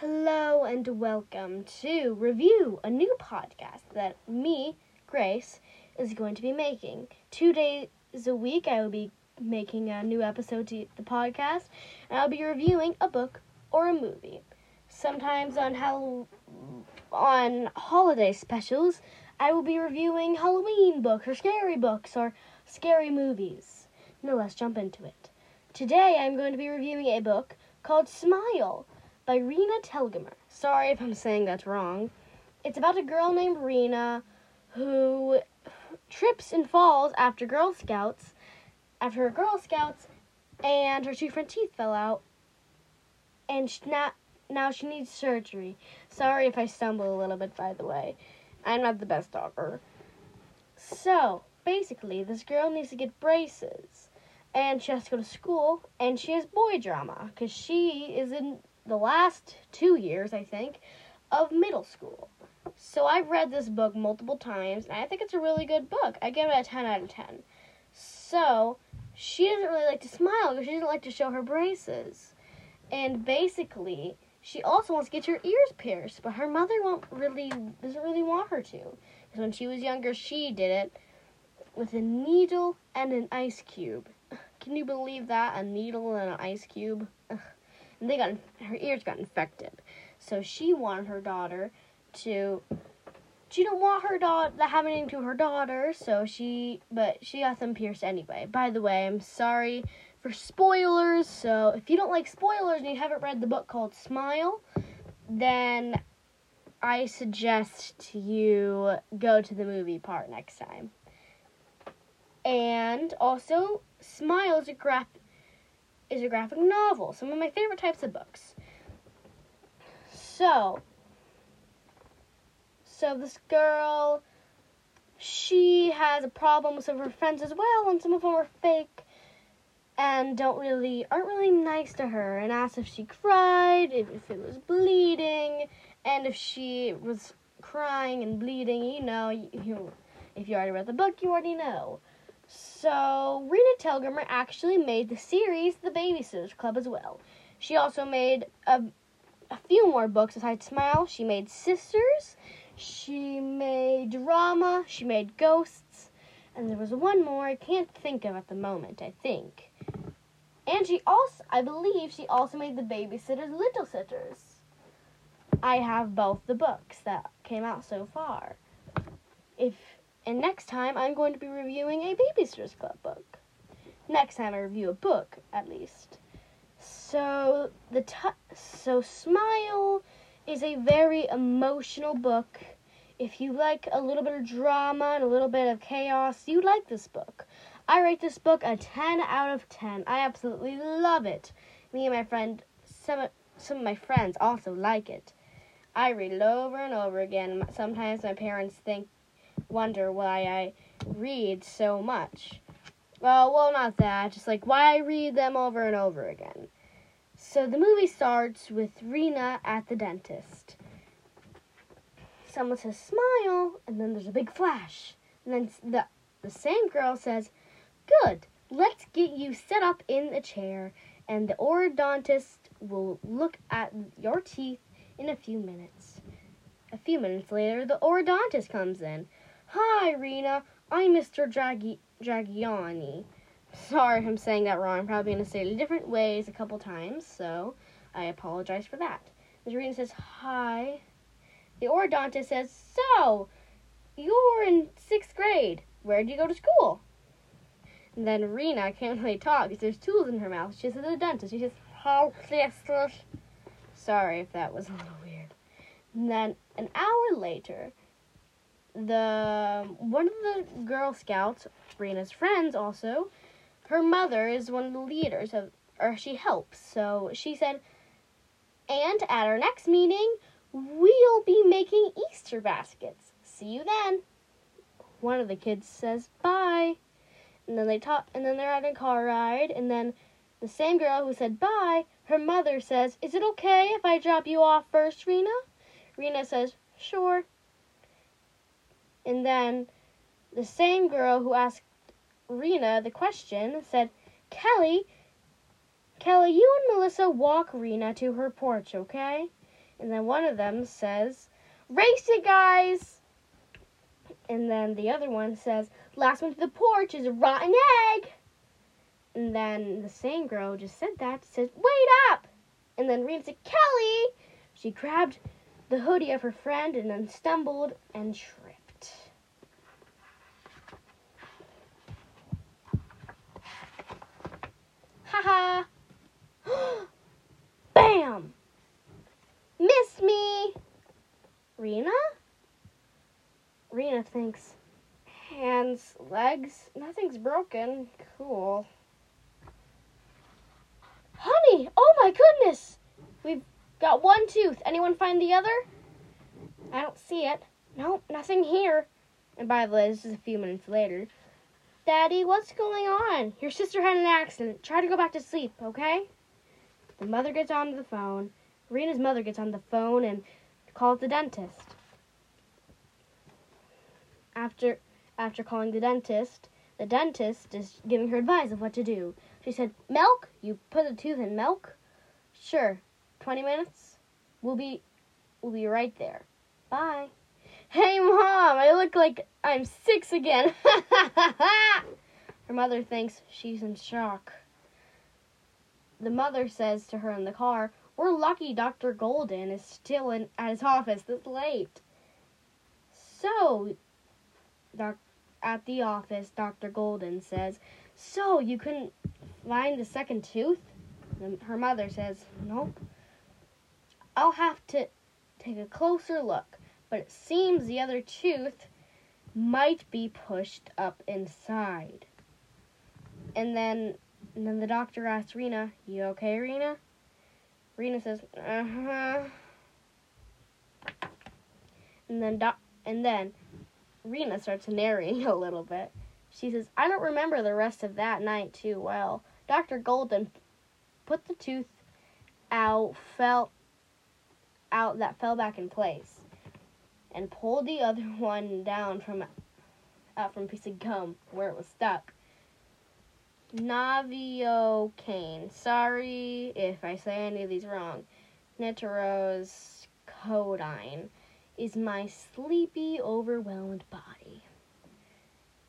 Hello and welcome to Review, a new podcast that me, Grace, is going to be making. Two days a week, I will be making a new episode to the podcast, and I'll be reviewing a book or a movie. Sometimes on how on holiday specials, I will be reviewing Halloween books or scary books or scary movies. Now let's jump into it. Today I'm going to be reviewing a book called Smile by Raina Telgemeier. Sorry if I'm saying that's wrong. It's about a girl named Raina who trips and falls after Girl Scouts, after her Girl Scouts, and her two front teeth fell out, and she now, now she needs surgery. Sorry if I stumble a little bit, by the way. I'm not the best talker. So, basically, this girl needs to get braces, and she has to go to school, and she has boy drama, because she is in the last two years, I think, of middle school. So I've read this book multiple times, and I think it's a really good book. I give it a 10 out of 10. So she doesn't really like to smile because she doesn't like to show her braces. And basically, she also wants to get her ears pierced, but her mother won't really doesn't really want her to. Because when she was younger, she did it with a needle and an ice cube. Can you believe that? A needle and an ice cube? Ugh and they got her ears got infected. So she wanted her daughter to. She didn't want her daughter that happening to her daughter, so she but she got them pierced anyway. By the way, I'm sorry for spoilers. So if you don't like spoilers and you haven't read the book called Smile, then I suggest you go to the movie part next time. And also, Smile is a graphic is a graphic novel, some of my favorite types of books. So, so this girl, she has a problem with some of her friends as well, and some of them are fake and don't really aren't really nice to her and asks if she cried, if, if it was bleeding, and if she was crying and bleeding, you know, you if you already read the book, you already know. So, Raina Telgemeier actually made the series The Babysitters Club as well. She also made a, a few more books besides Smile. She made Sisters, she made Drama, she made Ghosts, and there was one more I can't think of at the moment, I think. And she also, I believe, she also made The Babysitters Little Sitters. I have both the books that came out so far. If and next time, I'm going to be reviewing a Babysitter's Club book. Next time I review a book, at least. So the t- so Smile is a very emotional book. If you like a little bit of drama and a little bit of chaos, you like this book. I rate this book a 10 out of 10. I absolutely love it. Me and my friend, some some of my friends also like it. I read it over and over again. Sometimes my parents think wonder why I read so much. Well, well, not that. Just like why I read them over and over again. So the movie starts with Raina at the dentist. Someone says smile, and then there's a big flash. And then the the same girl says, "Good. Let's get you set up in a chair, and the orthodontist will look at your teeth in a few minutes." A few minutes later, the orthodontist comes in. Hi, Raina. I'm Mr. Draghi- Dragiani. Sorry if I'm saying that wrong. I'm probably going to say it different ways a couple times, so I apologize for that. Ms. Raina says, Hi. The orthodontist says, So, you're in sixth grade. Where did you go to school? And then Raina can't really talk because there's tools in her mouth. She says, The dentist. She says, How Sorry if that was a little weird. And then an hour later, the one of the Girl Scouts, Raina's friends, also, her mother is one of the leaders of, or she helps. So she said, and at our next meeting, we'll be making Easter baskets. See you then. One of the kids says bye, and then they talk, and then they're at a car ride, and then the same girl who said bye, her mother says, "Is it okay if I drop you off first, Raina?" Raina says, "Sure." And then the same girl who asked Raina the question said, Kelly, Kelly, you and Melissa walk Raina to her porch, okay? And then one of them says, Race it, guys! And then the other one says, Last one to the porch is a rotten egg! And then the same girl just said that, says, Wait up! And then Rena said, Kelly! She grabbed the hoodie of her friend and then stumbled and tripped. Haha! Bam! Miss me! Raina? Raina thinks, hands, legs, nothing's broken. Cool. Honey, oh my goodness! We've got one tooth. Anyone find the other? I don't see it. Nope, nothing here. And by the way, this is a few minutes later. Daddy, what's going on? Your sister had an accident. Try to go back to sleep, okay? The mother gets on the phone. Raina's mother gets on the phone and calls the dentist. After after calling the dentist, the dentist is giving her advice of what to do. She said, "Milk? You put the tooth in milk? Sure. 20 minutes? We'll be we'll be right there. Bye." Hey mom, I look like I'm 6 again. her mother thinks she's in shock. The mother says to her in the car, "We're lucky Dr. Golden is still in at his office this late." So, doc, at the office, Dr. Golden says, "So you couldn't find the second tooth?" And her mother says, "Nope. I'll have to take a closer look, but it seems the other tooth might be pushed up inside." And then and then the doctor asks Raina, You okay, Raina? Raina says, Uh huh. And then, doc- and then Raina starts narrating a little bit. She says, I don't remember the rest of that night too well. Dr. Golden put the tooth out, fell out that fell back in place, and pulled the other one down from out from a piece of gum where it was stuck. Navio Naviocaine. Sorry if I say any of these wrong. Nitrous codeine is my sleepy, overwhelmed body.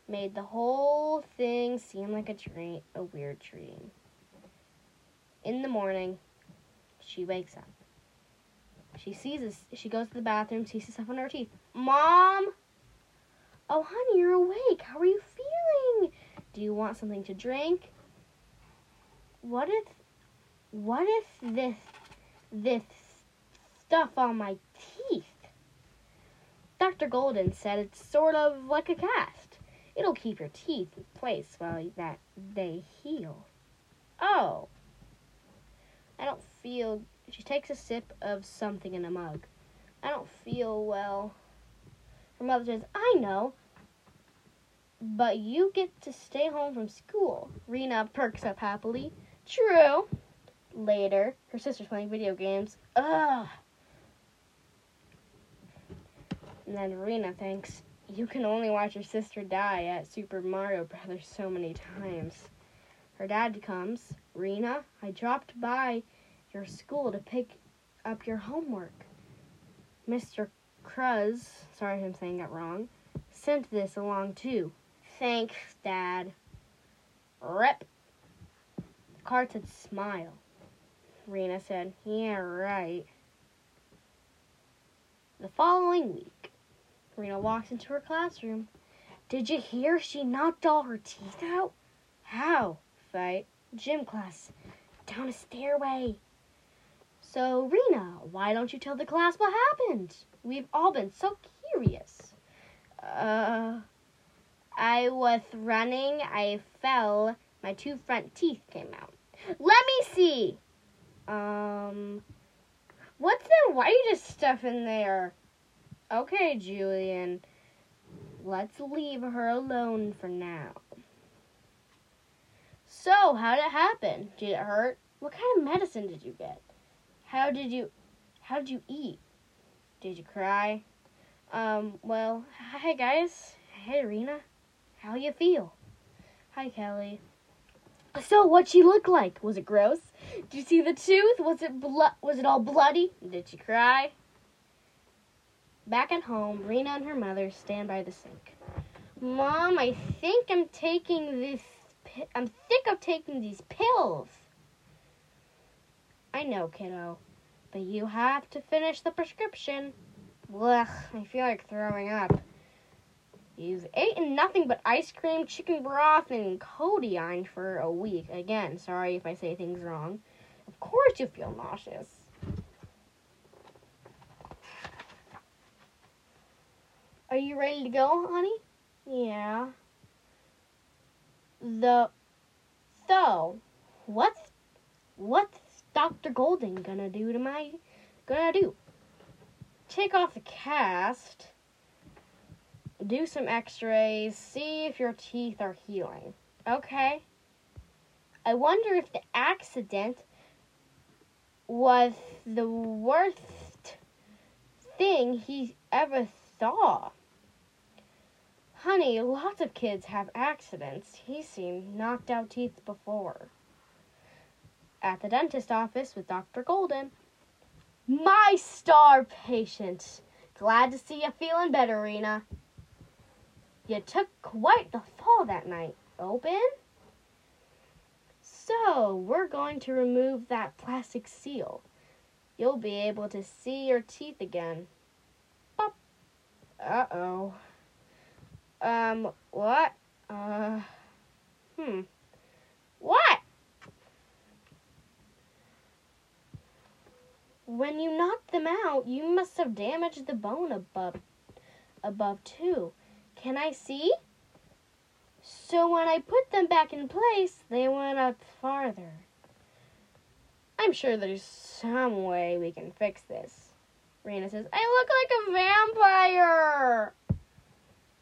Made the whole thing seem like a dream, a weird dream. In the morning, she wakes up. She sees this, she goes to the bathroom, sees stuff on her teeth. Mom! Oh, honey, you're awake. How are you feeling? Do you want something to drink? What if what if this this stuff on my teeth? Dr. Golden said it's sort of like a cast. It'll keep your teeth in place while that they heal. Oh. I don't feel she takes a sip of something in a mug. I don't feel well. Her mother says, I know. But you get to stay home from school. Raina perks up happily. True. Later, her sister's playing video games. Ugh. And then Raina thinks, you can only watch your sister die at Super Mario Brothers so many times. Her dad comes. Raina, I dropped by your school to pick up your homework. Mr. Cruz, sorry if I'm saying it wrong, sent this along too. Thanks, Dad. Rip. The card said smile. Raina said, Yeah, right. The following week, Raina walks into her classroom. Did you hear she knocked all her teeth out? How? Fight. Gym class. Down a stairway. So, Raina, why don't you tell the class what happened? We've all been so curious. Uh, I was running, I fell, my two front teeth came out. Let me see. Um, what's the whitest stuff in there? Okay, Julian, let's leave her alone for now. So, how did it happen? Did it hurt? What kind of medicine did you get? How did you how did you eat? Did you cry? Um, well, hi guys. Hey Raina. How you feel? Hi Kelly. So, what she look like? Was it gross? Did you see the tooth? Was it blo- was it all bloody? Did she cry? Back at home, Raina and her mother stand by the sink. Mom, I think I'm taking this. I'm think of taking these pills. I know, kiddo, but you have to finish the prescription. Blech, I feel like throwing up. You've eaten nothing but ice cream, chicken broth, and codeine for a week. Again, sorry if I say things wrong. Of course you feel nauseous. Are you ready to go, honey? Yeah. The so what's what's Dr. Golden gonna do to my gonna do? Take off the cast do some x-rays, see if your teeth are healing. Okay. I wonder if the accident was the worst thing he ever saw. Honey, lots of kids have accidents. He's seen knocked out teeth before. At the dentist office with Dr. Golden. My star patient. Glad to see you feeling better, Raina. You took quite the fall that night. Open? So, we're going to remove that plastic seal. You'll be able to see your teeth again. Bop. Uh oh. Um, what? Uh, hmm. What? When you knocked them out, you must have damaged the bone above, above too. Can I see? So when I put them back in place, they went up farther. I'm sure there's some way we can fix this. Raina says, I look like a vampire.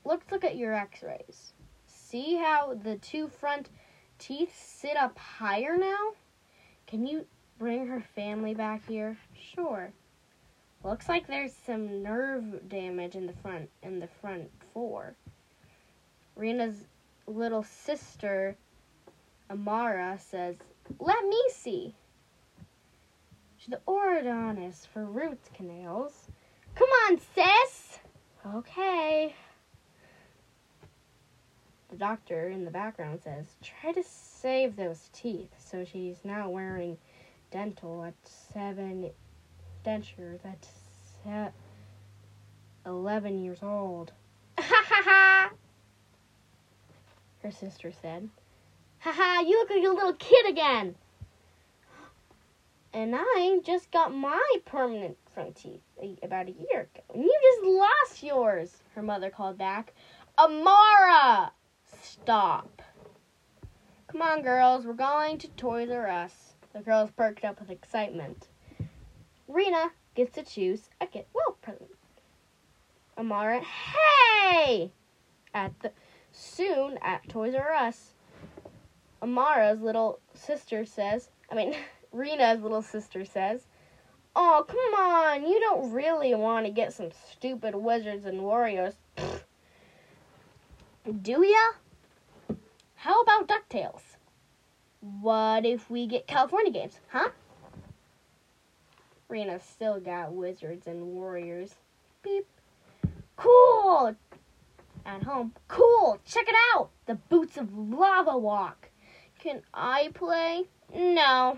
Let's look at your x rays. See how the two front teeth sit up higher now? Can you bring her family back here? Sure. Looks like there's some nerve damage in the front in the front four. Raina's little sister Amara says, "Let me see." She's the orthodontist for root canals. Come on, sis. Okay. The doctor in the background says, "Try to save those teeth." So she's now wearing dental at seven dentures at se- 11 years old. Ha ha ha! Her sister said. Ha ha, you look like a little kid again. And I just got my permanent front teeth a- about a year ago. And you just lost yours, her mother called back. Amara! Stop. Come on, girls, we're going to Toys R Us. The girls perked up with excitement. Raina gets to choose a get well present. Amara, hey! At the soon at Toys R Us, Amara's little sister says, I mean, Raina's little sister says, Oh, come on, you don't really want to get some stupid wizards and warriors. Do ya? How about DuckTales? What if we get California games, huh? Raina still got wizards and warriors. Beep. Cool! At home. Cool! Check it out! The Boots of Lava Walk. Can I play? No.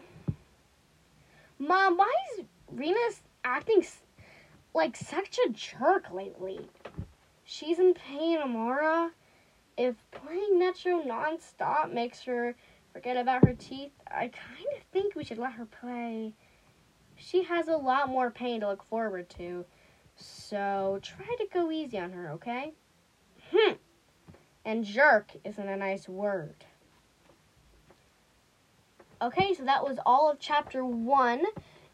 Mom, why is Raina acting like such a jerk lately? She's in pain, Amara. If playing Metro nonstop makes her forget about her teeth, I kind of think we should let her play. She has a lot more pain to look forward to. So try to go easy on her, okay? Hmm. And jerk isn't a nice word. Okay, so that was all of chapter one.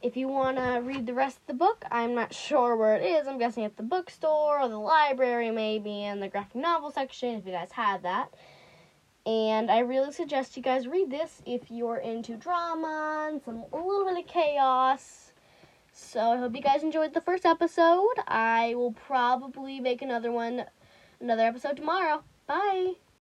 If you want to read the rest of the book, I'm not sure where it is. I'm guessing at the bookstore or the library, maybe in the graphic novel section, if you guys have that. And I really suggest you guys read this if you're into drama and some a little bit of chaos. So I hope you guys enjoyed the first episode. I will probably make another one, another episode tomorrow. Bye.